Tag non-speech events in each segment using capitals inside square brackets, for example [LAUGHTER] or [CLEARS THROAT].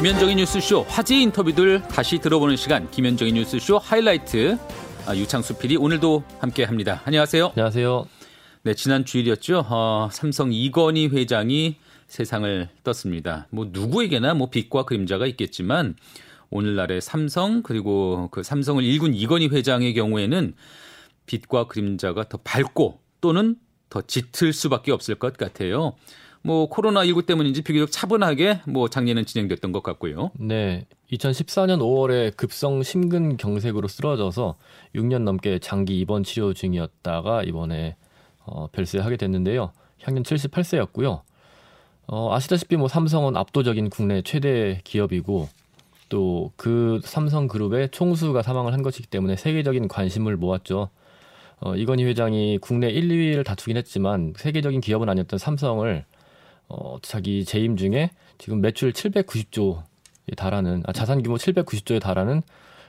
김현정의 뉴스쇼 화제 인터뷰들 다시 들어보는 시간 김현정의 뉴스쇼 하이라이트 아, 유창수 PD 오늘도 함께합니다. 안녕하세요. 안녕하세요. 네 지난 주일이었죠. 어, 삼성 이건희 회장이 세상을 떴습니다. 뭐 누구에게나 뭐 빛과 그림자가 있겠지만 오늘날의 삼성 그리고 그 삼성을 일군 이건희 회장의 경우에는 빛과 그림자가 더 밝고 또는 더 짙을 수밖에 없을 것 같아요. 뭐 코로나19 때문인지 비교적 차분하게 뭐 작년엔 진행됐던 것 같고요. 네. 2014년 5월에 급성 심근경색으로 쓰러져서 6년 넘게 장기 입원 치료 중이었다가 이번에 어, 별세하게 됐는데요. 향년 78세였고요. 어, 아시다시피 뭐 삼성은 압도적인 국내 최대 기업이고 또 그 삼성 그룹의 총수가 사망을 한 것이기 때문에 세계적인 관심을 모았죠. 어, 이건희 회장이 국내 1, 2위를 다투긴 했지만 세계적인 기업은 아니었던 삼성을 어, 자기 재임 중에 지금 매출 790조에 달하는 아, 자산 규모 790조에 달하는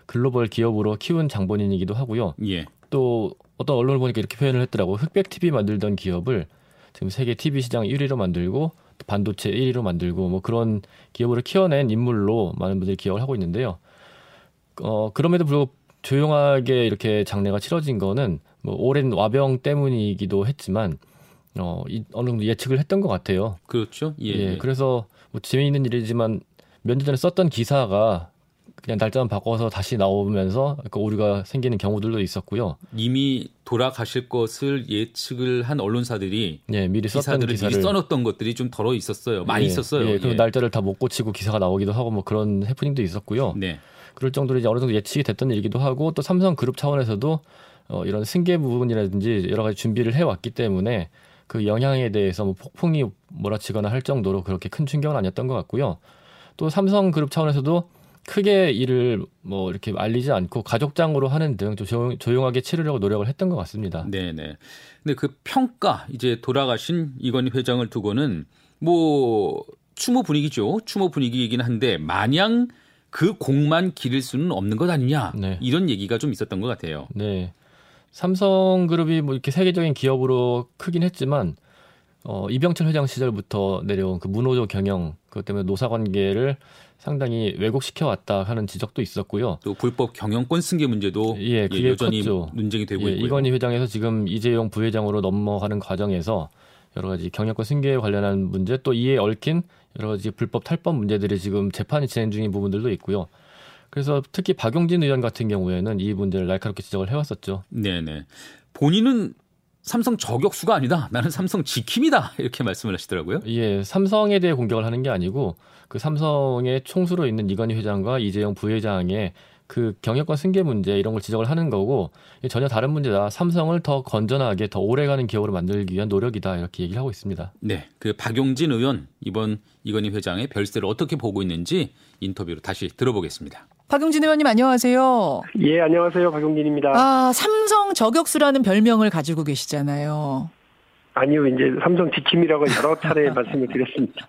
글로벌 기업으로 키운 장본인이기도 하고요. 예. 또 어떤 언론을 보니까 이렇게 표현을 했더라고. 흑백 TV 만들던 기업을 지금 세계 TV 시장 1위로 만들고 반도체 1위로 만들고 뭐 그런 기업으로 키워낸 인물로 많은 분들이 기억을 하고 있는데요. 어, 그럼에도 불구하고 조용하게 이렇게 장례가 치러진 거는 뭐 오랜 와병 때문이기도 했지만 어, 이, 어느 정도 예측을 했던 것 같아요. 그렇죠. 예. 예, 그래서 뭐 재미있는 일이지만 몇 년 전에 썼던 기사가 그냥 날짜만 바꿔서 다시 나오면서 그 오류가 생기는 경우들도 있었고요. 이미 돌아가실 것을 예측을 한 언론사들이 예, 미리 썼던 기사를 미리 써놓던 것들이 좀 덜어 있었어요. 많이 예, 있었어요. 예, 그 예. 날짜를 다 못 고치고 기사가 나오기도 하고 뭐 그런 해프닝도 있었고요. 네. 그럴 정도로 이제 어느 정도 예측이 됐던 일이기도 하고 또 삼성 그룹 차원에서도 어, 이런 승계 부분이라든지 여러 가지 준비를 해왔기 때문에 그 영향에 대해서 뭐 폭풍이 몰아치거나 할 정도로 그렇게 큰 충격은 아니었던 것 같고요. 또 삼성 그룹 차원에서도 크게 일을 뭐 이렇게 알리지 않고 가족장으로 하는 등좀 조용, 조용하게 치르려고 노력을 했던 것 같습니다. 네, 네. 근데 그 평가 이제 돌아가신 이건희 회장을 두고는 뭐 추모 분위기죠. 추모 분위기이긴 한데 마냥 그 공만 기를 수는 없는 것 아니냐. 네. 이런 얘기가 좀 있었던 것 같아요. 네. 삼성그룹이 뭐 이렇게 세계적인 기업으로 크긴 했지만 어, 이병철 회장 시절부터 내려온 그 문호조 경영 그것 때문에 노사 관계를 상당히 왜곡시켜 왔다 하는 지적도 있었고요. 또 불법 경영권 승계 문제도 예, 그게 여전히 컸죠. 논쟁이 되고 예, 있고요. 이건희 회장에서 지금 이재용 부회장으로 넘어가는 과정에서 여러 가지 경영권 승계에 관련한 문제 또 이에 얽힌 여러 가지 불법 탈법 문제들이 지금 재판이 진행 중인 부분들도 있고요. 그래서 특히 박용진 의원 같은 경우에는 이 문제를 날카롭게 지적을 해왔었죠. 네네. 본인은 삼성 저격수가 아니다. 나는 삼성 지킴이다. 이렇게 말씀을 하시더라고요. 예, 삼성에 대해 공격을 하는 게 아니고 그 삼성의 총수로 있는 이건희 회장과 이재용 부회장의 그 경영권 승계 문제 이런 걸 지적을 하는 거고 전혀 다른 문제다. 삼성을 더 건전하게 더 오래가는 기업으로 만들기 위한 노력이다 이렇게 얘기를 하고 있습니다. 네. 그 박용진 의원 이번 이건희 회장의 별세를 어떻게 보고 있는지 인터뷰로 다시 들어보겠습니다. 박용진 의원님 안녕하세요. 예, 안녕하세요. 박용진입니다. 아, 삼성 저격수라는 별명을 가지고 계시잖아요. 아니요, 이제 삼성 지킴이라고 여러 차례 [LAUGHS] 말씀을 드렸습니다.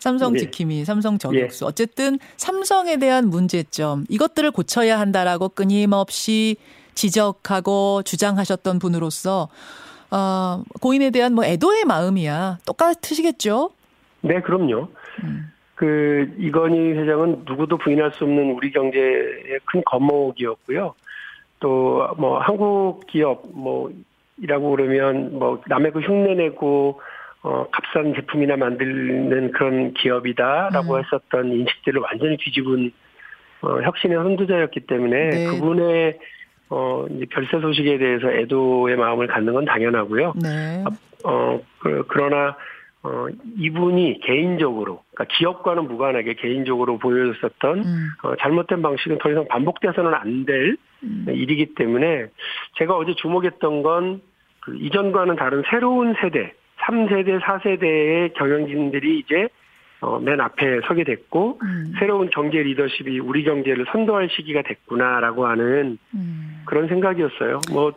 삼성 예. 지킴이, 삼성 저격수. 어쨌든 삼성에 대한 문제점, 이것들을 고쳐야 한다라고 끊임없이 지적하고 주장하셨던 분으로서 어, 고인에 대한 뭐 애도의 마음이야 똑같으시겠죠? 네, 그럼요. 음. 그 이건희 회장은 누구도 부인할 수 없는 우리 경제의 큰 거목이었고요. 또 뭐 한국 기업 뭐이라고 그러면 뭐 남의 그 흉내내고 어 값싼 제품이나 만드는 그런 기업이다라고 음. 했었던 인식들을 완전히 뒤집은 어 혁신의 선두자였기 때문에 네. 그분의 어 이제 별세 소식에 대해서 애도의 마음을 갖는 건 당연하고요. 네. 어, 그, 그러나, 어, 이분이 개인적으로, 그러니까 기업과는 무관하게 개인적으로 보여줬었던, 음, 어, 잘못된 방식은 더 이상 반복돼서는 안될 음. 일이기 때문에, 제가 어제 주목했던 건, 그 이전과는 다른 새로운 세대, 3세대, 4세대의 경영진들이 이제, 어, 맨 앞에 서게 됐고, 음, 새로운 경제 리더십이 우리 경제를 선도할 시기가 됐구나라고 하는 음. 그런 생각이었어요. 뭐,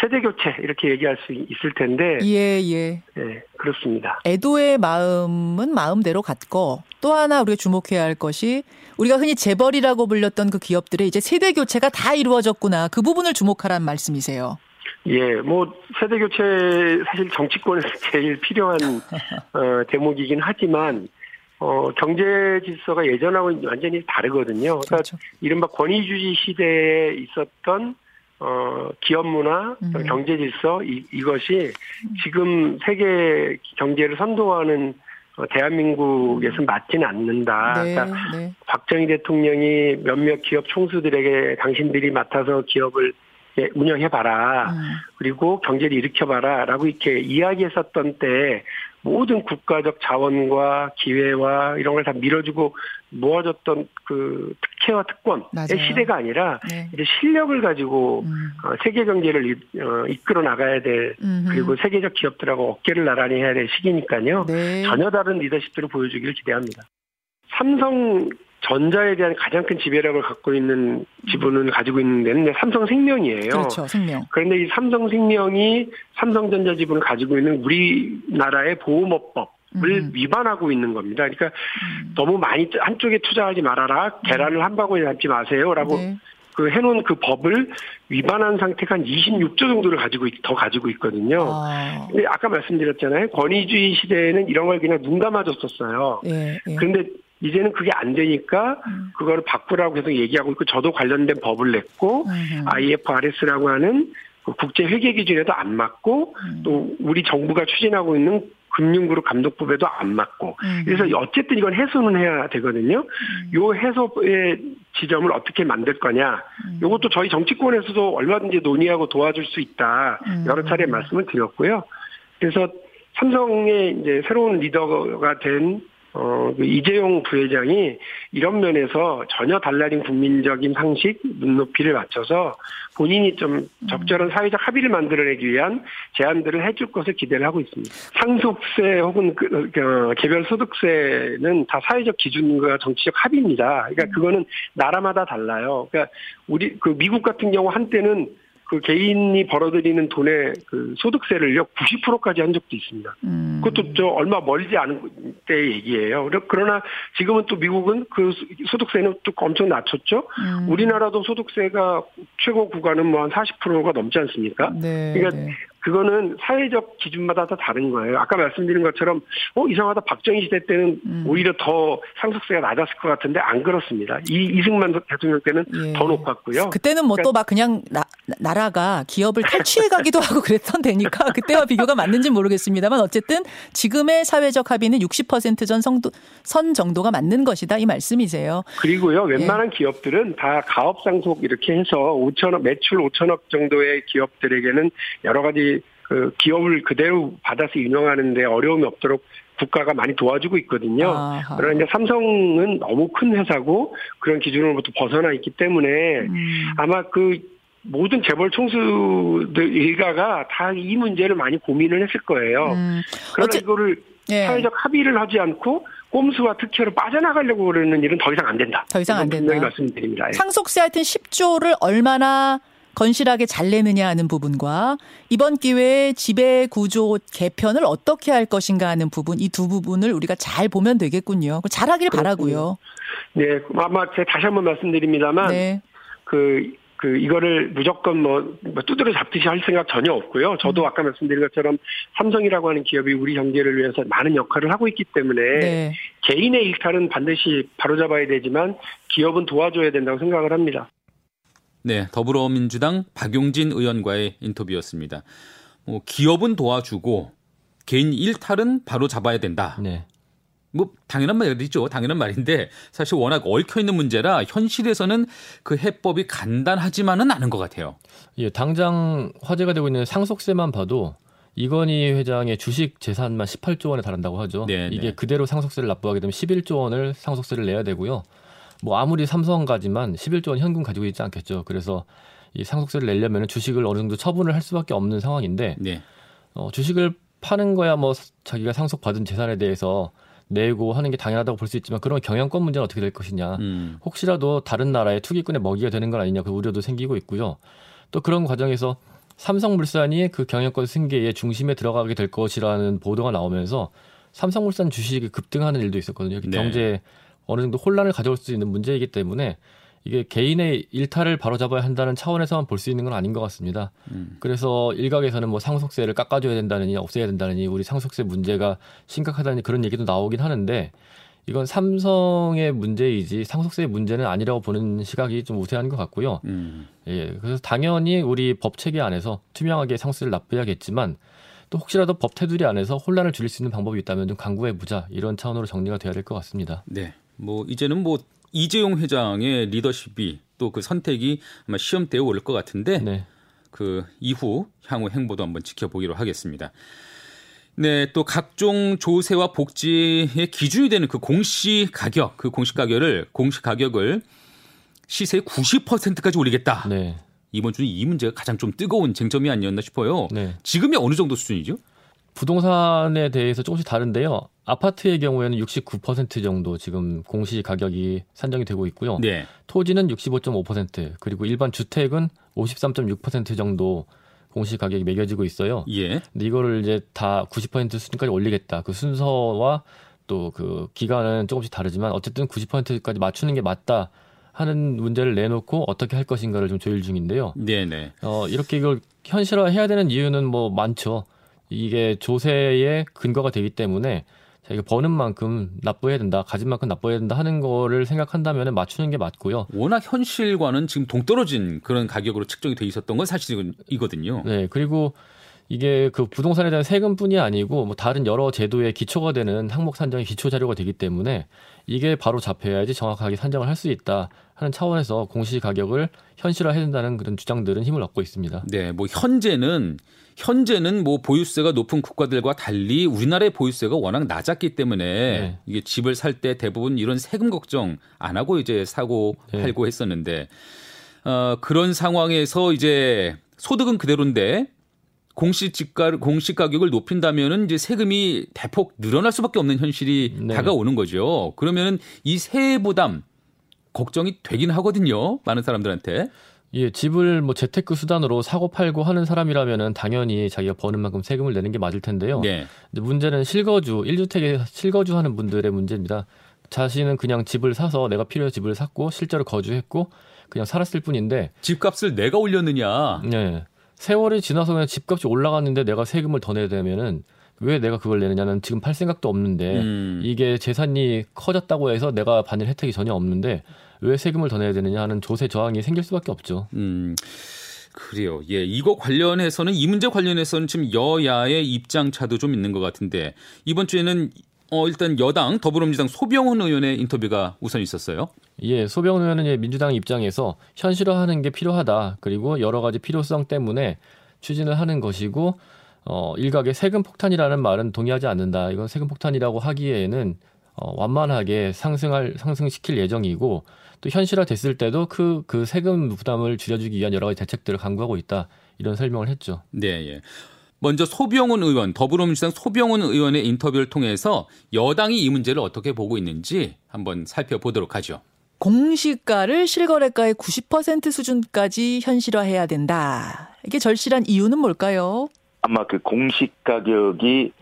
세대 교체, 이렇게 얘기할 수 있을 텐데, 예, 예. 네, 그렇습니다. 애도의 마음은 마음대로 갖고 또 하나 우리가 주목해야 할 것이 우리가 흔히 재벌이라고 불렸던 그 기업들의 이제 세대 교체가 다 이루어졌구나 그 부분을 주목하라는 말씀이세요. 예, 뭐 세대 교체 사실 정치권에서 [LAUGHS] 제일 필요한 [LAUGHS] 어, 대목이긴 하지만 어, 경제 질서가 예전하고 완전히 다르거든요. 그러니까 그렇죠. 이른바 권위주의 시대에 있었던 어, 기업 문화, 음. 경제 질서 이, 이것이 지금 세계 경제를 선도하는 어, 대한민국에서 맞지는 않는다. 네, 그러니까 네. 박정희 대통령이 몇몇 기업 총수들에게 당신들이 맡아서 기업을 예, 운영해봐라. 음. 그리고 경제를 일으켜봐라 라고 이렇게 이야기했었던 때 모든 국가적 자원과 기회와 이런 걸 다 밀어주고 모아줬던 그 특혜와 특권의 맞아요. 시대가 아니라 네. 이제 실력을 가지고 음. 어, 세계 경제를 이- 어, 이끌어 나가야 될 음흠. 그리고 세계적 기업들하고 어깨를 나란히 해야 될 시기니까요. 네. 전혀 다른 리더십들을 보여주기를 기대합니다. 삼성 전자에 대한 가장 큰 지배력을 갖고 있는 지분을 가지고 있는 데는 삼성생명이에요. 그렇죠. 생명. 그런데 이 삼성생명이 삼성전자 지분을 가지고 있는 우리나라의 보호업법 을 음. 위반하고 있는 겁니다. 그러니까 음. 너무 많이 한쪽에 투자하지 말아라. 계란을 한 바구니에 담지 마세요라고 네. 그 해놓은 그 법을 위반한 상태가 한 26조 정도를 가지고 있- 더 가지고 있거든요. 아. 근데 아까 말씀드렸잖아요. 권위주의 시대에는 이런 걸 그냥 눈 감아줬었어요. 예, 예. 그런데 이제는 그게 안 되니까 음. 그거를 바꾸라고 계속 얘기하고 있고 저도 관련된 법을 냈고. IFRS라고 하는 그 국제 회계 기준에도 안 맞고 음. 또 우리 정부가 추진하고 있는 금융그룹 감독법에도 안 맞고 음. 그래서 어쨌든 이건 해소는 해야 되거든요. 요 해소의 지점을 어떻게 만들 거냐. 음. 요것도 저희 정치권에서도 얼마든지 논의하고 도와줄 수 있다. 음. 여러 차례 말씀을 드렸고요. 그래서 삼성의 이제 새로운 리더가 된 어, 그 이재용 부회장이 이런 면에서 전혀 달라진 국민적인 상식, 눈높이를 맞춰서 본인이 좀 적절한 사회적 합의를 만들어내기 위한 제안들을 해줄 것을 기대를 하고 있습니다. 상속세 혹은 그, 어, 개별 소득세는 다 사회적 기준과 정치적 합의입니다. 그러니까 그거는 나라마다 달라요. 그러니까 우리 그 미국 같은 경우 한때는 그 개인이 벌어들이는 돈의 그 소득세를요 90%까지 한 적도 있습니다. 음. 그것도 저 얼마 멀지 않은 때 얘기예요. 그러- 그러나 지금은 또 미국은 그 소- 소득세는 또 엄청 낮췄죠. 음. 우리나라도 소득세가 최고 구간은 뭐 한 40%가 넘지 않습니까? 네. 그러니까 네. 그거는 사회적 기준마다 다 다른 거예요. 아까 말씀드린 것처럼 어 이상하다 박정희 시대 때는 음. 오히려 더 상속세가 낮았을 것 같은데 안 그렇습니다. 이 이승만 대통령 때는 예. 더 높았고요. 그때는 뭐 또막 그냥 나, 나라가 기업을 탈취해 가기도 [LAUGHS] 하고 그랬던 데니까 그때와 비교가 맞는지 모르겠습니다만 어쨌든 지금의 사회적 합의는 60%전 성도, 선 정도가 맞는 것이다 이 말씀이세요. 그리고요, 예. 웬만한 기업들은 다 가업 상속 이렇게 해서 5천억, 매출 5천억 정도의 기업들에게는 여러 가지 그 기업을 그대로 받아서 운영하는데 어려움이 없도록 국가가 많이 도와주고 있거든요. 아하. 그러나 이제 삼성은 너무 큰 회사고 그런 기준으로부터 벗어나 있기 때문에 음. 아마 그 모든 재벌 총수들 일가가 다 이 문제를 많이 고민을 했을 거예요. 음. 그러나 이거를 예. 사회적 합의를 하지 않고 꼼수와 특혜로 빠져나가려고 그러는 일은 더 이상 안 된다. 더 이상 안 분명히 된다. 말씀드립니다. 예. 상속세 하여튼 10조를 얼마나 건실하게 잘 내느냐 하는 부분과 이번 기회에 지배 구조 개편을 어떻게 할 것인가 하는 부분 이 두 부분을 우리가 잘 보면 되겠군요. 잘하길 바라고요. 네, 아마 제가 다시 한번 말씀드립니다만 네. 그, 그, 이거를 무조건 뭐, 뭐 두드려 잡듯이 할 생각 전혀 없고요. 음. 저도 아까 말씀드린 것처럼 삼성이라고 하는 기업이 우리 경제를 위해서 많은 역할을 하고 있기 때문에 네. 개인의 일탈은 반드시 바로잡아야 되지만 기업은 도와줘야 된다고 생각을 합니다. 네, 더불어민주당 박용진 의원과의 인터뷰였습니다. 뭐 기업은 도와주고 개인 일탈은 바로 잡아야 된다. 네. 뭐 당연한 말이죠. 당연한 말인데 사실 워낙 얽혀 있는 문제라 현실에서는 그 해법이 간단하지만은 않은 것 같아요. 예, 당장 화제가 되고 있는 상속세만 봐도 이건희 회장의 주식 재산만 18조 원에 달한다고 하죠. 네, 이게 네. 그대로 상속세를 납부하게 되면 11조 원을 상속세를 내야 되고요. 뭐 아무리 삼성가지만 11조 원 현금 가지고 있지 않겠죠. 그래서 이 상속세를 내려면 주식을 어느 정도 처분을 할 수밖에 없는 상황인데 네. 어, 주식을 파는 거야 뭐 자기가 상속받은 재산에 대해서 내고 하는 게 당연하다고 볼 수 있지만 그러면 경영권 문제는 어떻게 될 것이냐. 음. 혹시라도 다른 나라의 투기꾼의 먹이가 되는 건 아니냐 그 우려도 생기고 있고요. 또 그런 과정에서 삼성물산이 그 경영권 승계의 중심에 들어가게 될 것이라는 보도가 나오면서 삼성물산 주식이 급등하는 일도 있었거든요. 네. 경제에 어느 정도 혼란을 가져올 수 있는 문제이기 때문에 이게 개인의 일탈을 바로잡아야 한다는 차원에서만 볼 수 있는 건 아닌 것 같습니다. 음. 그래서 일각에서는 뭐 상속세를 깎아줘야 된다느니 없애야 된다느니 우리 상속세 문제가 심각하다니 그런 얘기도 나오긴 하는데 이건 삼성의 문제이지 상속세의 문제는 아니라고 보는 시각이 좀 우세한 것 같고요. 음. 예, 그래서 당연히 우리 법 체계 안에서 투명하게 상속세를 납부해야겠지만 또 혹시라도 법 테두리 안에서 혼란을 줄일 수 있는 방법이 있다면 좀 강구해 보자 이런 차원으로 정리가 돼야 될 것 같습니다. 네. 뭐 이제는 뭐 이재용 회장의 리더십이 또 그 선택이 아마 시험대에 오를 것 같은데 네. 그 이후 향후 행보도 한번 지켜보기로 하겠습니다. 네, 또 각종 조세와 복지의 기준이 되는 그 공시 가격, 그 공시 가격을 공시 가격을 시세의 90%까지 올리겠다. 네. 이번 주는 이 문제가 가장 좀 뜨거운 쟁점이 아니었나 싶어요. 네. 지금이 어느 정도 수준이죠? 부동산에 대해서 조금씩 다른데요. 아파트의 경우에는 69% 정도 지금 공시 가격이 산정이 되고 있고요. 네. 토지는 65.5% 그리고 일반 주택은 53.6% 정도 공시 가격이 매겨지고 있어요. 예. 근데 이거를 이제 다 90% 수준까지 올리겠다. 그 순서와 또 그 기간은 조금씩 다르지만 어쨌든 90%까지 맞추는 게 맞다 하는 문제를 내놓고 어떻게 할 것인가를 좀 조율 중인데요. 네, 네. 어, 이렇게 이걸 현실화해야 되는 이유는 뭐 많죠. 이게 조세의 근거가 되기 때문에 자기가 버는 만큼 납부해야 된다, 가진 만큼 납부해야 된다 하는 거를 생각한다면 맞추는 게 맞고요. 워낙 현실과는 지금 동떨어진 그런 가격으로 측정이 돼 있었던 건 사실이거든요. 네, 그리고 이게 그 부동산에 대한 세금뿐이 아니고 뭐 다른 여러 제도의 기초가 되는 항목 산정의 기초 자료가 되기 때문에 이게 바로 잡혀야지 정확하게 산정을 할 수 있다 하는 차원에서 공시 가격을 현실화해야 된다는 그런 주장들은 힘을 얻고 있습니다. 네, 뭐 현재는 현재는 뭐 보유세가 높은 국가들과 달리 우리나라의 보유세가 워낙 낮았기 때문에 네. 이게 집을 살 때 대부분 이런 세금 걱정 안 하고 이제 사고 네. 팔고 했었는데 어, 그런 상황에서 이제 소득은 그대로인데 공시 집가 공시 가격을 높인다면은 이제 세금이 대폭 늘어날 수밖에 없는 현실이 네. 다가오는 거죠. 그러면은 이 세액 부담 걱정이 되긴 하거든요. 많은 사람들한테. 예, 집을 뭐 재테크 수단으로 사고 팔고 하는 사람이라면은 당연히 자기가 버는 만큼 세금을 내는 게 맞을 텐데요. 네. 근데 문제는 실거주, 1주택에 실거주 하는 분들의 문제입니다. 자신은 그냥 집을 사서 내가 필요해 집을 샀고 실제로 거주했고 그냥 살았을 뿐인데 집값을 내가 올렸느냐. 네. 세월이 지나서 그냥 집값이 올라갔는데 내가 세금을 더 내야 되면은 왜 내가 그걸 내느냐는 지금 팔 생각도 없는데 음. 이게 재산이 커졌다고 해서 내가 받는 혜택이 전혀 없는데 왜 세금을 더 내야 되느냐 하는 조세 저항이 생길 수밖에 없죠. 음, 그래요. 예, 이거 관련해서는 이 문제 관련해서는 지금 여야의 입장 차도 좀 있는 것 같은데 이번 주에는 어 일단 여당 더불어민주당 소병훈 의원의 인터뷰가 우선 있었어요. 예, 소병 의원은 이제 민주당 입장에서 현실화하는 게 필요하다. 그리고 여러 가지 필요성 때문에 추진을 하는 것이고 어, 일각의 세금 폭탄이라는 말은 동의하지 않는다. 이건 세금 폭탄이라고 하기에는 어, 완만하게 상승할 상승시킬 예정이고 또 현실화 됐을 때도 그, 그 세금 부담을 줄여주기 위한 여러 가지 대책들을 강구하고 있다. 이런 설명을 했죠. 네, 예. 먼저 소병훈 의원, 더불어민주당 소병훈 의원의 인터뷰를 통해서 여당이 이 문제를 어떻게 보고 있는지 한번 살펴보도록 하죠. 공시가를 실거래가의 90% 수준까지 현실화해야 된다. 이게 절실한 이유는 뭘까요? 아마 그 공식 가격이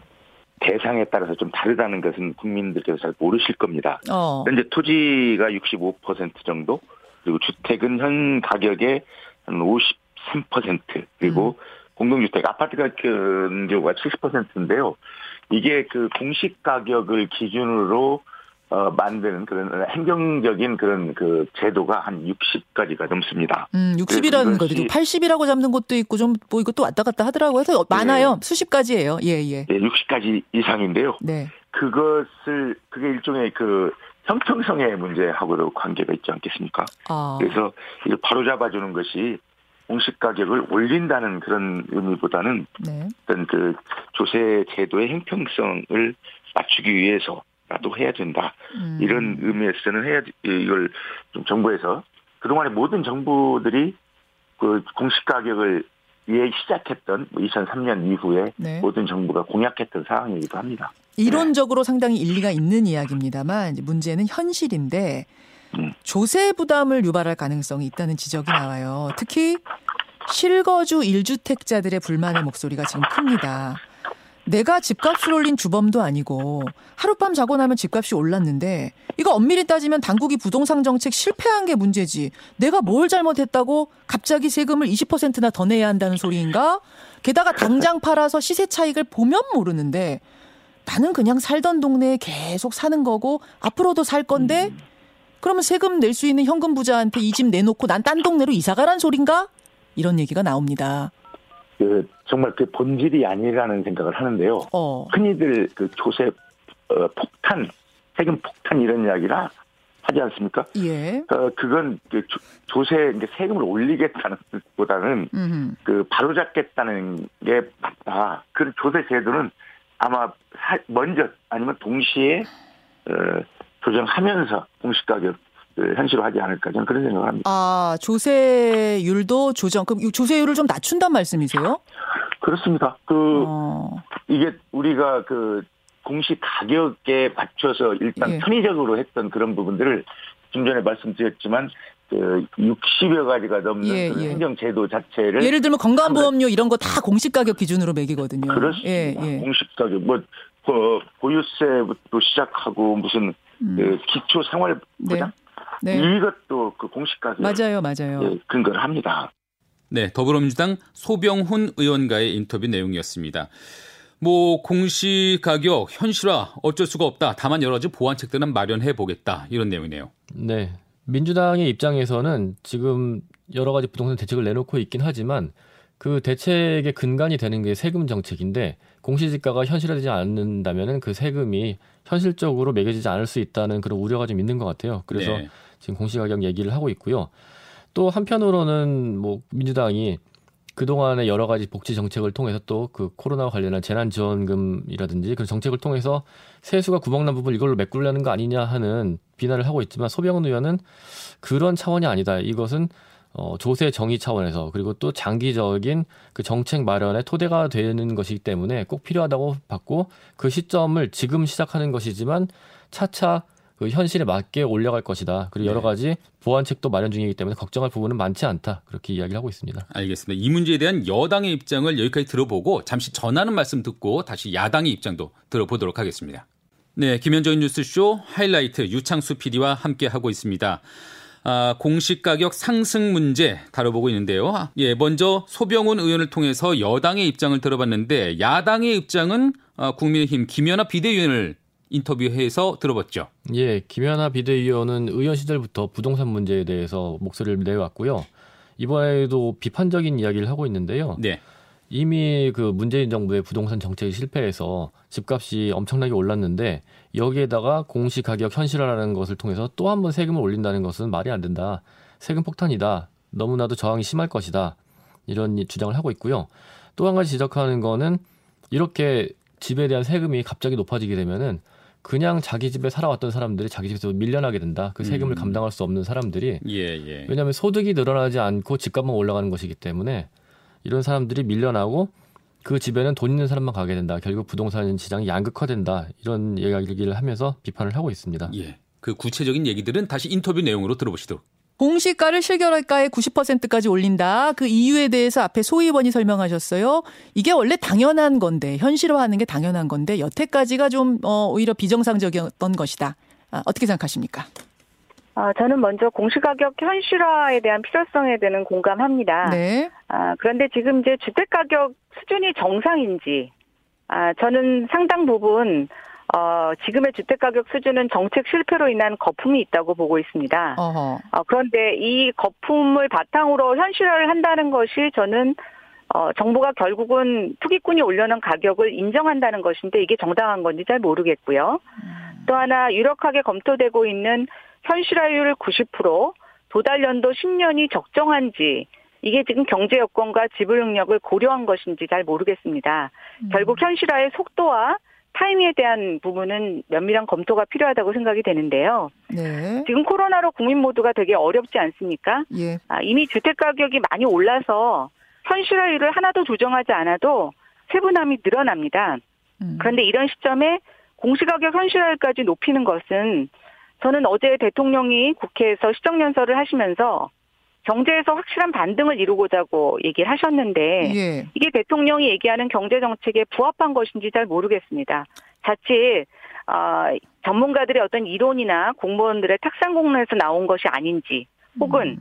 대상에 따라서 좀 다르다는 것은 국민들께서 잘 모르실 겁니다. 어. 현재 토지가 65% 정도, 그리고 주택은 현 가격의 한 53% 그리고 공동주택 아파트 같은 경우가 70%인데요. 이게 그 공식 가격을 기준으로 어, 만드는 그런 행정적인 그런 그 제도가 한 60가지가 넘습니다. 음, 60이라는 그것이- 거도 80이라고 잡는 것도 있고 좀 뭐 이것도 왔다 갔다 하더라고요. 그래서 많아요. 수십 가지예요. 예, 예. 네, 60가지 이상인데요. 네. 그것을 그게 일종의 그 형평성의 문제하고도 관계가 있지 않겠습니까? 아. 그래서 이걸 바로 잡아주는 것이 공시 가격을 올린다는 그런 의미보다는 네. 어떤 그 조세 제도의 형평성을 맞추기 위해서 라도 해야 된다. 음. 이런 의미에서는 해야 이걸 좀 정부에서 그동안의 모든 정부들이 그 공시 가격을 예 시작했던 2003년 이후에 네. 모든 정부가 공약했던 사항이기도 합니다. 이론적으로 상당히 일리가 있는 이야기입니다만 문제는 현실인데 음. 조세 부담을 유발할 가능성이 있다는 지적이 나와요. 특히 실거주 1주택자들의 불만의 목소리가 지금 큽니다. 내가 집값을 올린 주범도 아니고 하룻밤 자고 나면 집값이 올랐는데 이거 엄밀히 따지면 당국이 부동산 정책 실패한 게 문제지. 내가 뭘 잘못했다고 갑자기 세금을 20%나 더 내야 한다는 소리인가? 게다가 당장 팔아서 시세 차익을 보면 모르는데 나는 그냥 살던 동네에 계속 사는 거고 앞으로도 살 건데 그러면 세금 낼 수 있는 현금 부자한테 이 집 내놓고 난 딴 동네로 이사 가란 소린가? 이런 얘기가 나옵니다. 그 정말 그 본질이 아니라는 생각을 하는데요. 어. 흔히들 그 조세 어, 폭탄, 세금 폭탄 이런 이야기라 하지 않습니까? 예. 어, 그건 그 조- 조세 이제 세금을 올리겠다는 뜻보다는 음. 그 바로잡겠다는 게 맞다. 그 조세 제도는 아마 사- 먼저 아니면 동시에 어, 조정하면서 공시가격 을 현실화하지 않을까 저는 그런 생각을 합니다. 아, 조세율도 조정. 그럼 이 조세율을 좀 낮춘단 말씀이세요? 그렇습니다. 그 어. 이게 우리가 그 공시 가격에 맞춰서 일단 예. 편의적으로 했던 그런 부분들을 좀 전에 말씀드렸지만 그 60여 가지가 넘는 예, 그 예. 행정 제도 자체를 예를 들면 건강보험료 이런 거 다 공시 가격 기준으로 매기거든요. 그렇습니다. 예, 예. 공식 가격 뭐 어, 보유세부터 시작하고 무슨 그 기초 생활 네. 보장 네. 이것도 그 공식 가격 맞아요, 맞아요. 예, 근거를 합니다. 네, 더불어민주당 소병훈 의원과의 인터뷰 내용이었습니다. 뭐 공시 가격 현실화 어쩔 수가 없다. 다만 여러 가지 보완책들은 마련해 보겠다. 이런 내용이네요. 네. 민주당의 입장에서는 지금 여러 가지 부동산 대책을 내놓고 있긴 하지만 그 대책의 근간이 되는 게 세금 정책인데 공시지가가 현실화되지 않는다면은 그 세금이 현실적으로 매겨지지 않을 수 있다는 그런 우려가 좀 있는 것 같아요. 그래서 네. 지금 공시 가격 얘기를 하고 있고요. 또 한편으로는 뭐 민주당이 그동안의 여러 가지 복지 정책을 통해서 또 그 코로나와 관련한 재난지원금이라든지 그런 정책을 통해서 세수가 구멍난 부분 이걸로 메꾸려는 거 아니냐 하는 비난을 하고 있지만 소병훈 의원은 그런 차원이 아니다. 이것은 어, 조세 정의 차원에서 그리고 또 장기적인 그 정책 마련의 토대가 되는 것이기 때문에 꼭 필요하다고 봤고 그 시점을 지금 시작하는 것이지만 차차 그 현실에 맞게 올려갈 것이다. 그리고 여러 네. 가지 보완책도 마련 중이기 때문에 걱정할 부분은 많지 않다. 그렇게 이야기를 하고 있습니다. 알겠습니다. 이 문제에 대한 여당의 입장을 여기까지 들어보고 잠시 전하는 말씀 듣고 다시 야당의 입장도 들어보도록 하겠습니다. 네, 김현정의 뉴스쇼 하이라이트 유창수 PD와 함께 하고 있습니다. 아, 공시 가격 상승 문제 다뤄보고 있는데요. 아, 예, 먼저 소병훈 의원을 통해서 여당의 입장을 들어봤는데 야당의 입장은 아, 국민의힘 김연아 비대위원을 인터뷰해서 들어봤죠. 예, 김연아 비대위원은 의원 시절부터 부동산 문제에 대해서 목소리를 내왔고요. 이번에도 비판적인 이야기를 하고 있는데요. 네. 이미 그 문재인 정부의 부동산 정책이 실패해서 집값이 엄청나게 올랐는데 여기에다가 공시 가격 현실화라는 것을 통해서 또 한 번 세금을 올린다는 것은 말이 안 된다. 세금 폭탄이다. 너무나도 저항이 심할 것이다. 이런 주장을 하고 있고요. 또 한 가지 지적하는 거는 이렇게 집에 대한 세금이 갑자기 높아지게 되면은 그냥 자기 집에 살아왔던 사람들이 자기 집에서 밀려나게 된다. 그 세금을 음. 감당할 수 없는 사람들이 예, 예. 왜냐하면 소득이 늘어나지 않고 집값만 올라가는 것이기 때문에 이런 사람들이 밀려나고 그 집에는 돈 있는 사람만 가게 된다. 결국 부동산 시장이 양극화된다. 이런 이야기를 하면서 비판을 하고 있습니다. 예. 그 구체적인 얘기들은 다시 인터뷰 내용으로 들어보시도록. 공시가를 실결할가에 90%까지 올린다. 그 이유에 대해서 앞에 소 의원이 설명하셨어요. 이게 원래 당연한 건데 현실화하는 게 당연한 건데 여태까지가 좀 어, 오히려 비정상적이었던 것이다. 아, 어떻게 생각하십니까? 아, 저는 먼저 공시가격 현실화에 대한 필요성에 대한 공감합니다. 네. 아, 그런데 지금 이제 주택가격 수준이 정상인지, 아, 저는 상당 부분, 어, 지금의 주택가격 수준은 정책 실패로 인한 거품이 있다고 보고 있습니다. 어허. 어, 그런데 이 거품을 바탕으로 현실화를 한다는 것이 저는 어, 정부가 결국은 투기꾼이 올려놓은 가격을 인정한다는 것인데 이게 정당한 건지 잘 모르겠고요. 또 하나 유력하게 검토되고 있는 현실화율 90%, 도달 연도 10년이 적정한지 이게 지금 경제 여건과 지불 능력을 고려한 것인지 잘 모르겠습니다. 결국 현실화의 속도와 타이밍에 대한 부분은 면밀한 검토가 필요하다고 생각이 되는데요. 네. 지금 코로나로 국민 모두가 되게 어렵지 않습니까? 예. 아, 이미 주택 가격이 많이 올라서 현실화율을 하나도 조정하지 않아도 세분함이 늘어납니다. 음. 그런데 이런 시점에 공시가격 현실화율까지 높이는 것은 저는 어제 대통령이 국회에서 시정연설을 하시면서 경제에서 확실한 반등을 이루고자고 얘기를 하셨는데 예. 이게 대통령이 얘기하는 경제 정책에 부합한 것인지 잘 모르겠습니다. 자칫 어, 전문가들의 어떤 이론이나 공무원들의 탁상 공론에서 나온 것이 아닌지 혹은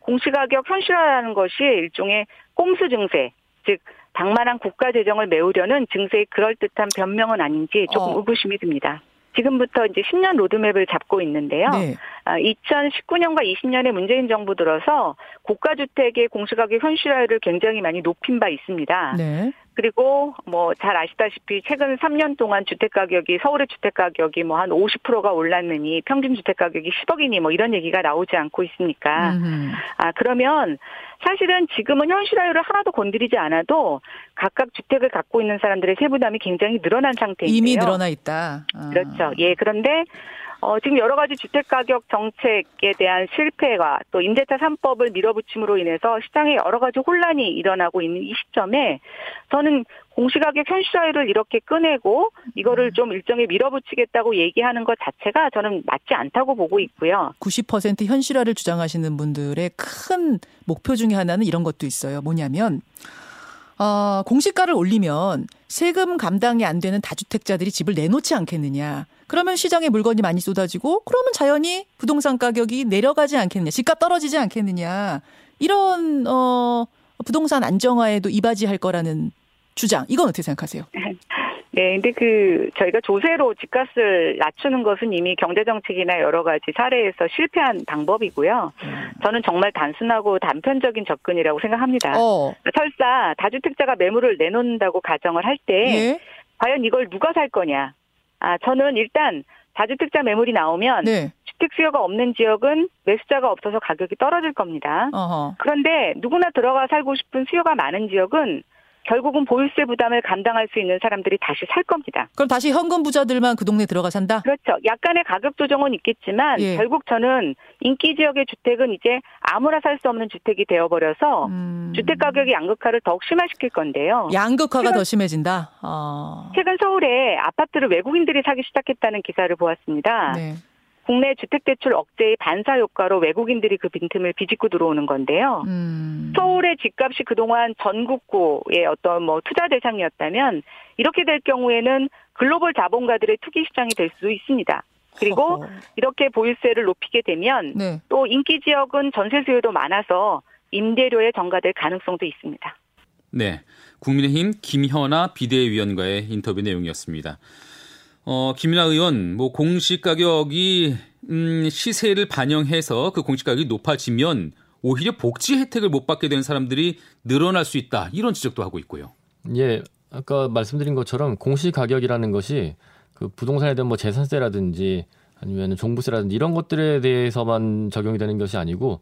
공시가격 현실화라는 것이 일종의 꼼수 증세, 즉 장만한 국가 재정을 메우려는 증세의 그럴듯한 변명은 아닌지 조금 어. 의구심이 듭니다. 지금부터 이제 10년 로드맵을 잡고 있는데요. 네. 아, 2019년과 20년에 문재인 정부 들어서 국가주택의 공시가격 현실화율을 굉장히 많이 높인 바 있습니다. 네. 그리고 뭐 잘 아시다시피 최근 3년 동안 주택 가격이 서울의 주택 가격이 뭐 한 50%가 올랐느니 평균 주택 가격이 10억이니 뭐 이런 얘기가 나오지 않고 있으니까 음흠. 아 그러면 사실은 지금은 현실화율을 하나도 건드리지 않아도 각각 주택을 갖고 있는 사람들의 세부담이 굉장히 늘어난 상태인데요. 이미 늘어나 있다. 아. 그렇죠. 예, 그런데 어, 지금 여러 가지 주택 가격 정책에 대한 실패와 또 임대차 3법을 밀어붙임으로 인해서 시장에 여러 가지 혼란이 일어나고 있는 이 시점에 저는 공시가격 현실화율을 이렇게 꺼내고 이거를 좀 일정에 밀어붙이겠다고 얘기하는 것 자체가 저는 맞지 않다고 보고 있고요. 90% 현실화를 주장하시는 분들의 큰 목표 중에 하나는 이런 것도 있어요. 뭐냐면 어, 공시가를 올리면 세금 감당이 안 되는 다주택자들이 집을 내놓지 않겠느냐. 그러면 시장에 물건이 많이 쏟아지고 그러면 자연히 부동산 가격이 내려가지 않겠느냐. 집값 떨어지지 않겠느냐. 이런 어 부동산 안정화에도 이바지할 거라는 주장. 이건 어떻게 생각하세요? [LAUGHS] 네, 근데 그 저희가 조세로 집값을 낮추는 것은 이미 경제 정책이나 여러 가지 사례에서 실패한 방법이고요. 저는 정말 단순하고 단편적인 접근이라고 생각합니다. 어. 설사 다주택자가 매물을 내놓는다고 가정을 할때 예. 과연 이걸 누가 살 거냐? 아, 저는 일단 다주택자 매물이 나오면 네. 주택 수요가 없는 지역은 매수자가 없어서 가격이 떨어질 겁니다. 어허. 그런데 누구나 들어가 살고 싶은 수요가 많은 지역은 결국은 보유세 부담을 감당할 수 있는 사람들이 다시 살 겁니다. 그럼 다시 현금 부자들만 그 동네 들어가 산다? 그렇죠. 약간의 가격 조정은 있겠지만 예. 결국 저는 인기 지역의 주택은 이제 아무나 살 수 없는 주택이 되어버려서 음. 주택 가격의 양극화를 더욱 심화시킬 건데요. 양극화가 최근- 더 심해진다. 어. 최근 서울에 아파트를 외국인들이 사기 시작했다는 기사를 보았습니다. 네. 국내 주택대출 억제의 반사 효과로 외국인들이 그 빈틈을 비집고 들어오는 건데요. 음. 서울의 집값이 그동안 전국구의 어떤 뭐 투자 대상이었다면 이렇게 될 경우에는 글로벌 자본가들의 투기 시장이 될 수도 있습니다. 그리고 허허. 이렇게 보유세를 높이게 되면 네. 또 인기 지역은 전세 수요도 많아서 임대료에 전가될 가능성도 있습니다. 네. 국민의힘 김현아 비대위원과의 인터뷰 내용이었습니다. 어, 김연아 의원, 뭐 공시 가격이 음, 시세를 반영해서 그 공시 가격이 높아지면 오히려 복지 혜택을 못 받게 되는 사람들이 늘어날 수 있다. 이런 지적도 하고 있고요. 예, 아까 말씀드린 것처럼 공시 가격이라는 것이 그 부동산에 대한 뭐 재산세라든지 아니면 종부세라든지 이런 것들에 대해서만 적용이 되는 것이 아니고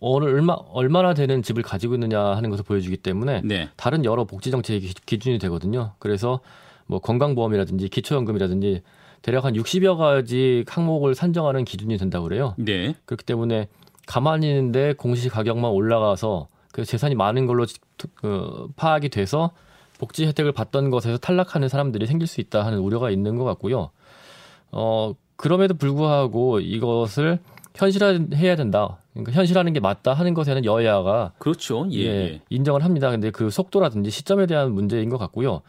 어느 얼마 얼마나 되는 집을 가지고 있느냐 하는 것을 보여주기 때문에 네. 다른 여러 복지 정책의 기- 기준이 되거든요. 그래서 뭐 건강보험이라든지 기초연금이라든지 대략 한 60여 가지 항목을 산정하는 기준이 된다고 그래요. 네. 그렇기 때문에 가만히 있는데 공시 가격만 올라가서 그 재산이 많은 걸로 그 파악이 돼서 복지 혜택을 받던 것에서 탈락하는 사람들이 생길 수 있다 하는 우려가 있는 것 같고요. 어 그럼에도 불구하고 이것을 현실화해야 된다. 그러니까 현실화하는 게 맞다 하는 것에는 여야가 그렇죠. 예. 예, 예. 인정을 합니다. 근데 그 속도라든지 시점에 대한 문제인 것 같고요.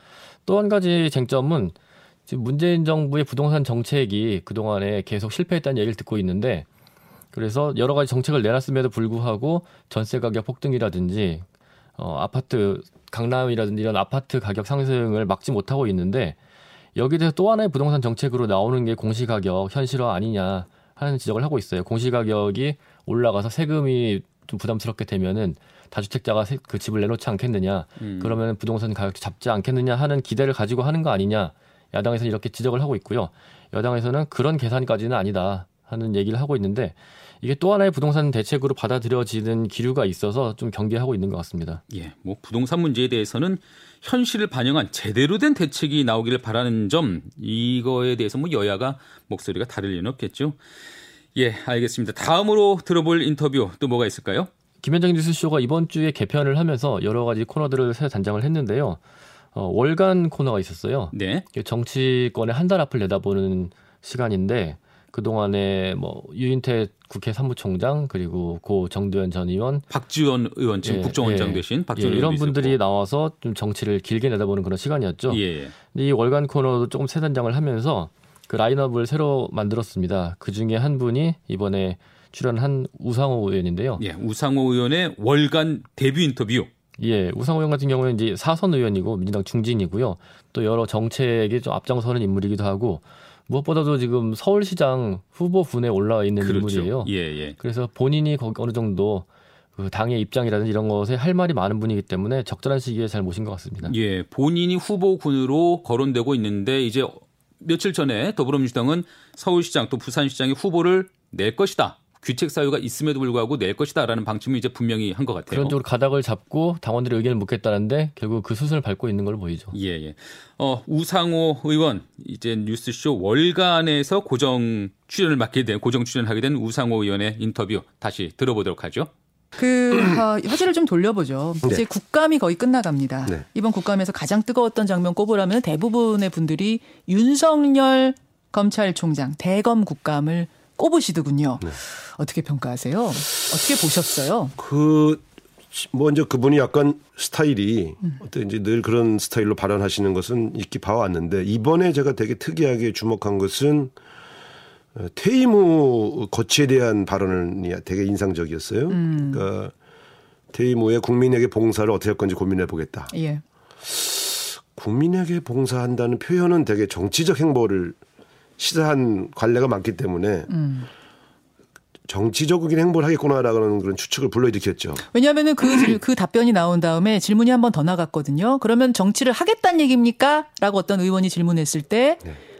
또 한 가지 쟁점은 지금 문재인 정부의 부동산 정책이 그동안에 계속 실패했다는 얘기를 듣고 있는데 그래서 여러 가지 정책을 내놨음에도 불구하고 전세 가격 폭등이라든지 어, 아파트 강남이라든지 이런 아파트 가격 상승을 막지 못하고 있는데 여기에 대해서 또 하나의 부동산 정책으로 나오는 게 공시가격 현실화 아니냐 하는 지적을 하고 있어요. 공시가격이 올라가서 세금이 좀 부담스럽게 되면은 다주택자가 세- 그 집을 내놓지 않겠느냐 음. 그러면 부동산 가격 잡지 않겠느냐 하는 기대를 가지고 하는 거 아니냐 야당에서 이렇게 지적을 하고 있고요 여당에서는 그런 계산까지는 아니다 하는 얘기를 하고 있는데 이게 또 하나의 부동산 대책으로 받아들여지는 기류가 있어서 좀 경계하고 있는 것 같습니다. 예, 뭐 부동산 문제에 대해서는 현실을 반영한 제대로 된 대책이 나오기를 바라는 점 이거에 대해서 뭐 여야가 목소리가 다를 리는 없겠죠. 예, 알겠습니다. 다음으로 들어볼 인터뷰 또 뭐가 있을까요? 김현정 뉴스쇼가 이번 주에 개편을 하면서 여러 가지 코너들을 새 단장을 했는데요. 어, 월간 코너가 있었어요. 네. 정치권의 한 달 앞을 내다보는 시간인데 그동안에 뭐 유인태 국회 사무총장 그리고 고 정두현 전 의원 박지원 의원 지금 예, 국정원장 예. 되신 예, 박지원 이런 의원도 분들이 있었고. 나와서 좀 정치를 길게 내다보는 그런 시간이었죠. 예. 이 월간 코너도 조금 새 단장을 하면서 그 라인업을 새로 만들었습니다. 그 중에 한 분이 이번에 출연한 우상호 의원인데요. 예, 우상호 의원의 월간 데뷔 인터뷰. 예, 우상호 의원 같은 경우는 이제 사선 의원이고 민주당 중진이고요. 또 여러 정책에 좀 앞장서는 인물이기도 하고 무엇보다도 지금 서울시장 후보군에 올라와 있는 그렇죠. 인물이에요. 예, 예. 그래서 본인이 어느 정도 그 당의 입장이라든지 이런 것에 할 말이 많은 분이기 때문에 적절한 시기에 잘 모신 것 같습니다. 예, 본인이 후보군으로 거론되고 있는데 이제 며칠 전에 더불어민주당은 서울시장 또 부산시장의 후보를 낼 것이다. 귀책 사유가 있음에도 불구하고 낼 것이다라는 방침을 이제 분명히 한 것 같아요. 그런 쪽으로 가닥을 잡고 당원들의 의견을 묻겠다는데 결국 그 수순을 밟고 있는 걸로 보이죠. 예, 예. 어, 우상호 의원 이제 뉴스쇼 월간에서 고정 출연을 맡게 된 고정 출연하게 된 우상호 의원의 인터뷰 다시 들어보도록 하죠. 그 어, 화제를 좀 돌려보죠. 네. 이제 국감이 거의 끝나갑니다. 네. 이번 국감에서 가장 뜨거웠던 장면 꼽으라면 대부분의 분들이 윤석열 검찰총장 대검 국감을 꼽으시더군요. 네. 어떻게 평가하세요? 어떻게 보셨어요? 그 먼저 그분이 약간 스타일이 어때 이제 늘 그런 스타일로 발언하시는 것은 있기 봐왔는데 이번에 제가 되게 특이하게 주목한 것은 어, 퇴임 후 거치에 대한 발언이 되게 인상적이었어요. 그러니까 퇴임 후에 국민에게 봉사를 어떻게 할 건지 고민해 보겠다. 예. 국민에게 봉사한다는 표현은 되게 정치적 행보를 시사한 관례가 많기 때문에 음. 정치적인 행보를 하겠구나라는 그런 추측을 불러일으켰죠. 왜냐하면은 그, [CLEARS THROAT] 질- 그 답변이 나온 다음에 질문이 한 번 더 나갔거든요. 그러면 정치를 하겠다는 얘기입니까? 라고 어떤 의원이 질문했을 때,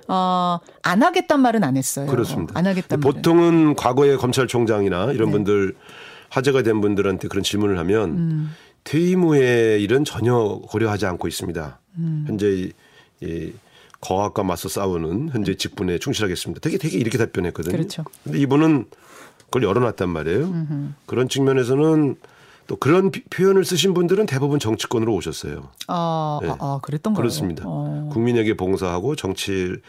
어, 안 하겠단 말은 안 했어요. 네. 그렇습니다. 안 하겠단. 보통은 과거에 검찰총장이나 이런 네. 분들 화제가 된 분들한테 그런 질문을 하면 음. 퇴임 후의 일은 전혀 고려하지 않고 있습니다. 음. 현재 이, 이 거학과 맞서 싸우는 현재 직분에 충실하겠습니다. 되게 되게 이렇게 답변했거든요. 그렇죠. 근데 이분은 그걸 열어놨단 말이에요. 그런 측면에서는 또 그런 비- 표현을 쓰신 분들은 대부분 정치권으로 오셨어요. 아, 네. 아, 아, 그랬던 거예요. 그렇습니다. 어. 국민에게 봉사하고 정치를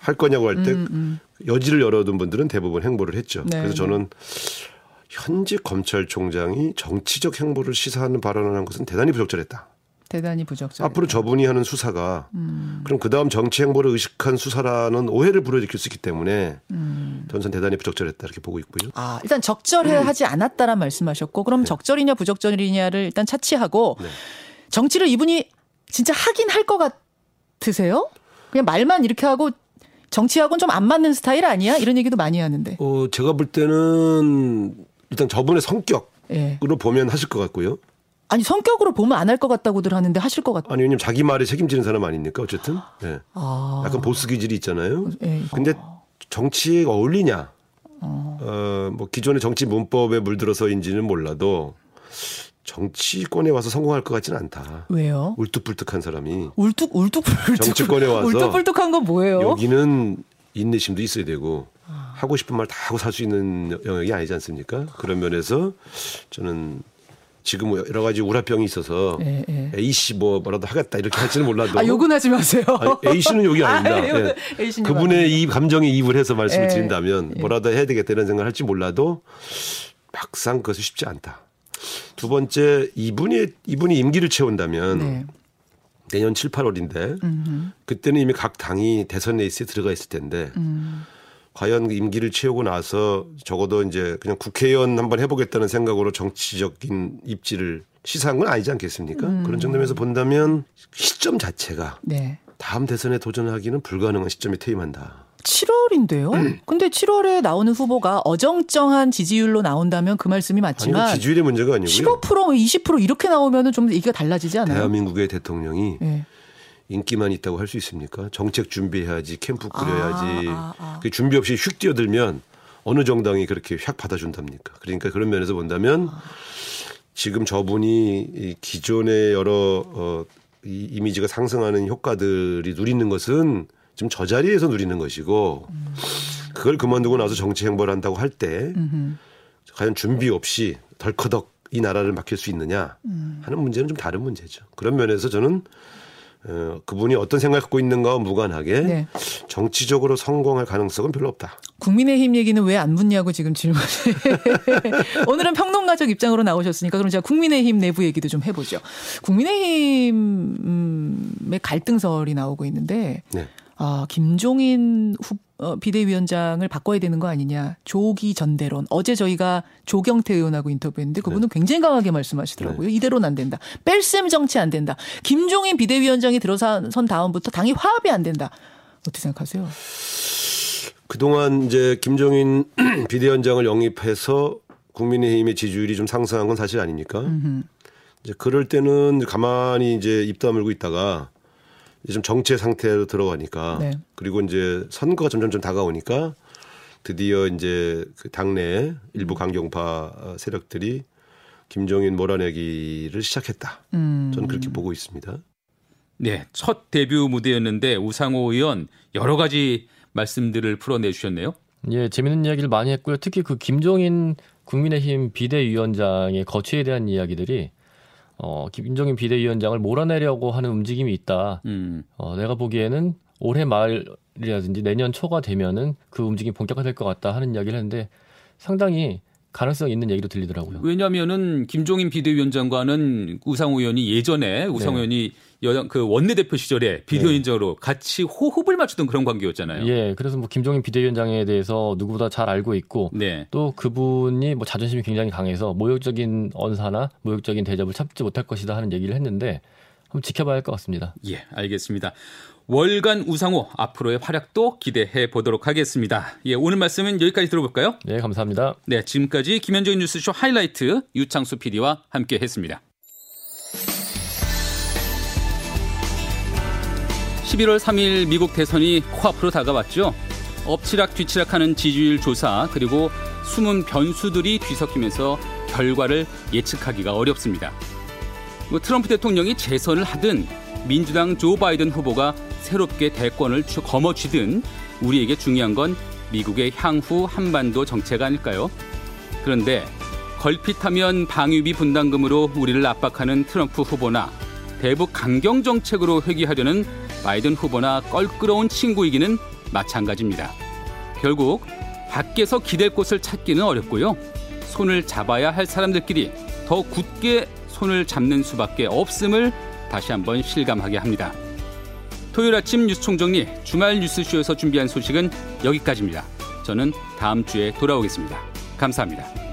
할 거냐고 할때 음, 여지를 열어둔 분들은 대부분 행보를 했죠. 네, 그래서 저는 현직 검찰총장이 정치적 행보를 시사하는 발언을 한 것은 대단히 부적절했다. 대단히 부적절. 앞으로 저분이 하는 수사가 음. 그럼 그 다음 정치 행보를 의식한 수사라는 오해를 불러일으킬 수 있기 때문에 음. 저는 대단히 부적절했다 이렇게 보고 있고요. 아, 일단 적절하지 않았다란 말씀하셨고, 그럼 적절이냐 부적절이냐를 일단 차치하고, 네. 정치를 이분이 진짜 하긴 할 것 같으세요? 그냥 말만 이렇게 하고, 정치하고는 좀 안 맞는 스타일 아니야? 이런 얘기도 많이 하는데. 어, 제가 볼 때는 일단 저분의 성격 으로 예. 보면 하실 것 같고요. 아니, 성격으로 보면 안 할 것 같다고들 하는데 하실 것 같, 아니 왜냐면 자기 말에 책임지는 사람 아닙니까 어쨌든. 예. 아. 약간 보스 기질이 있잖아요. 예. 근데 정치에 어울리냐? 어, 뭐 기존의 정치 문법에 물들어서인지는 몰라도 정치권에 와서 성공할 것 같지는 않다. 왜요? 울뚝불뚝한 사람이 울뚝, 울뚝불뚝. 정치권에 와서 울뚝불뚝한 건 뭐예요? 여기는 인내심도 있어야 되고 하고 싶은 말 다 하고 살 수 있는 영역이 아니지 않습니까? 그런 면에서 저는 지금 뭐 여러 가지 우라병이 있어서 예, 예. A 씨뭐 뭐라도 하겠다 이렇게 할지는 몰라도 아, 욕은 하지 마세요. 아니, A 씨는 욕이 [LAUGHS] 아, 아닙니다. 욕은 예. A 씨는 욕 그분의 이 감정에 이입을 해서 말씀을 예. 드린다면 예. 뭐라도 해야 되겠다 이런 생각을 할지 몰라도 막상 그것이 쉽지 않다. 두 번째 이분이 이분이 임기를 채운다면 네. 내년 7, 8월인데 음흠. 그때는 이미 각 당이 대선 레이스에 들어가 있을 텐데 음. 과연 그 임기를 채우고 나서 적어도 이제 그냥 국회의원 한번 해보겠다는 생각으로 정치적인 입지를 시사한 건 아니지 않겠습니까? 음. 그런 측면에서 본다면 시점 자체가 네. 다음 대선에 도전하기는 불가능한 시점에 퇴임한다. 7월인데요. 음. 근데 7월에 나오는 후보가 어정쩡한 지지율로 나온다면 그 말씀이 아니 맞지만 지지율의 문제가 아니고요. 15% 20% 이렇게 나오면은 좀 얘기가 달라지지 않아요? 대한민국의 대통령이 예. 인기만 있다고 할 수 있습니까? 정책 준비해야지, 캠프 꾸려야지. 아, 아, 아. 그 준비 없이 휙 뛰어들면 어느 정당이 그렇게 휙 받아준답니까? 그러니까 그런 면에서 본다면 지금 저분이 이 기존의 여러 어, 이 이미지가 상승하는 효과들이 누리는 것은 지금 저 자리에서 누리는 것이고 그걸 그만두고 나서 정치 행보를 한다고 할 때 과연 준비 없이 덜커덕 이 나라를 맡길 수 있느냐 하는 문제는 좀 다른 문제죠. 그런 면에서 저는 어, 그분이 어떤 생각을 갖고 있는가와 무관하게 네. 정치적으로 성공할 가능성은 별로 없다. 국민의힘 얘기는 왜 안 묻냐고 지금 질문을. [LAUGHS] 오늘은 평론가적 입장으로 나오셨으니까 그럼 제가 국민의힘 내부 얘기도 좀 해보죠. 국민의힘의 갈등설이 나오고 있는데 네. 아, 김종인 후, 어, 비대위원장을 바꿔야 되는 거 아니냐. 조기 전대론. 어제 저희가 조경태 의원하고 인터뷰했는데 그분은 네. 굉장히 강하게 말씀하시더라고요. 이대로는 안 된다. 뺄셈 정치 안 된다. 김종인 비대위원장이 들어선 다음부터 당이 화합이 안 된다. 어떻게 생각하세요? 그동안 이제 김종인 [CLEARS THROAT] 비대위원장을 영입해서 국민의힘의 지지율이 좀 상승한 건 사실 아닙니까? 이제 그럴 때는 가만히 이제 입 다물고 있다가 좀 정체 상태로 들어가니까 네. 그리고 이제 선거가 점점 좀 다가오니까 드디어 이제 그 당내 일부 강경파 세력들이 김종인 몰아내기를 시작했다. 음. 저는 그렇게 보고 있습니다. 네, 첫 데뷔 무대였는데 우상호 의원 여러 가지 말씀들을 풀어내 주셨네요. 예, 재밌는 이야기를 많이 했고요. 특히 그 김종인 국민의힘 비대위원장의 거취에 대한 이야기들이 어, 김종인 비대위원장을 몰아내려고 하는 움직임이 있다. 음. 어, 내가 보기에는 올해 말이라든지 내년 초가 되면은 그 움직임이 본격화될 것 같다 하는 이야기를 했는데 상당히 가능성 있는 얘기로 들리더라고요. 왜냐하면은 김종인 비대위원장과는 우상호 의원이 예전에 우상호 네. 의원이 여, 그 원내대표 시절에 비대위원장으로 같이 호흡을 맞추던 그런 관계였잖아요. 예, 그래서 뭐 김종인 비대위원장에 대해서 누구보다 잘 알고 있고 네. 또 그분이 뭐 자존심이 굉장히 강해서 모욕적인 언사나 모욕적인 대접을 참지 못할 것이다 하는 얘기를 했는데 한번 지켜봐야 할 것 같습니다. 예, 알겠습니다. 월간 우상호 앞으로의 활약도 기대해 보도록 하겠습니다. 예, 오늘 말씀은 여기까지 들어볼까요? 네, 감사합니다. 네, 지금까지 김현정의 뉴스쇼 하이라이트 유창수 PD와 함께 했습니다. 11월 3일 미국 대선이 코앞으로 다가왔죠. 엎치락 뒤치락하는 지지율 조사 그리고 숨은 변수들이 뒤섞이면서 결과를 예측하기가 어렵습니다. 뭐 트럼프 대통령이 재선을 하든 민주당 조 바이든 후보가 새롭게 대권을 추- 거머쥐든 우리에게 중요한 건 미국의 향후 한반도 정책 아닐까요? 그런데 걸핏하면 방위비 분담금으로 우리를 압박하는 트럼프 후보나 대북 강경 정책으로 회귀하려는 바이든 후보나 껄끄러운 친구이기는 마찬가지입니다. 결국 밖에서 기댈 곳을 찾기는 어렵고요. 손을 잡아야 할 사람들끼리 더 굳게 손을 잡는 수밖에 없음을 다시 한번 실감하게 합니다. 토요일 아침 뉴스 총정리 주말 뉴스쇼에서 준비한 소식은 여기까지입니다. 저는 다음 주에 돌아오겠습니다. 감사합니다.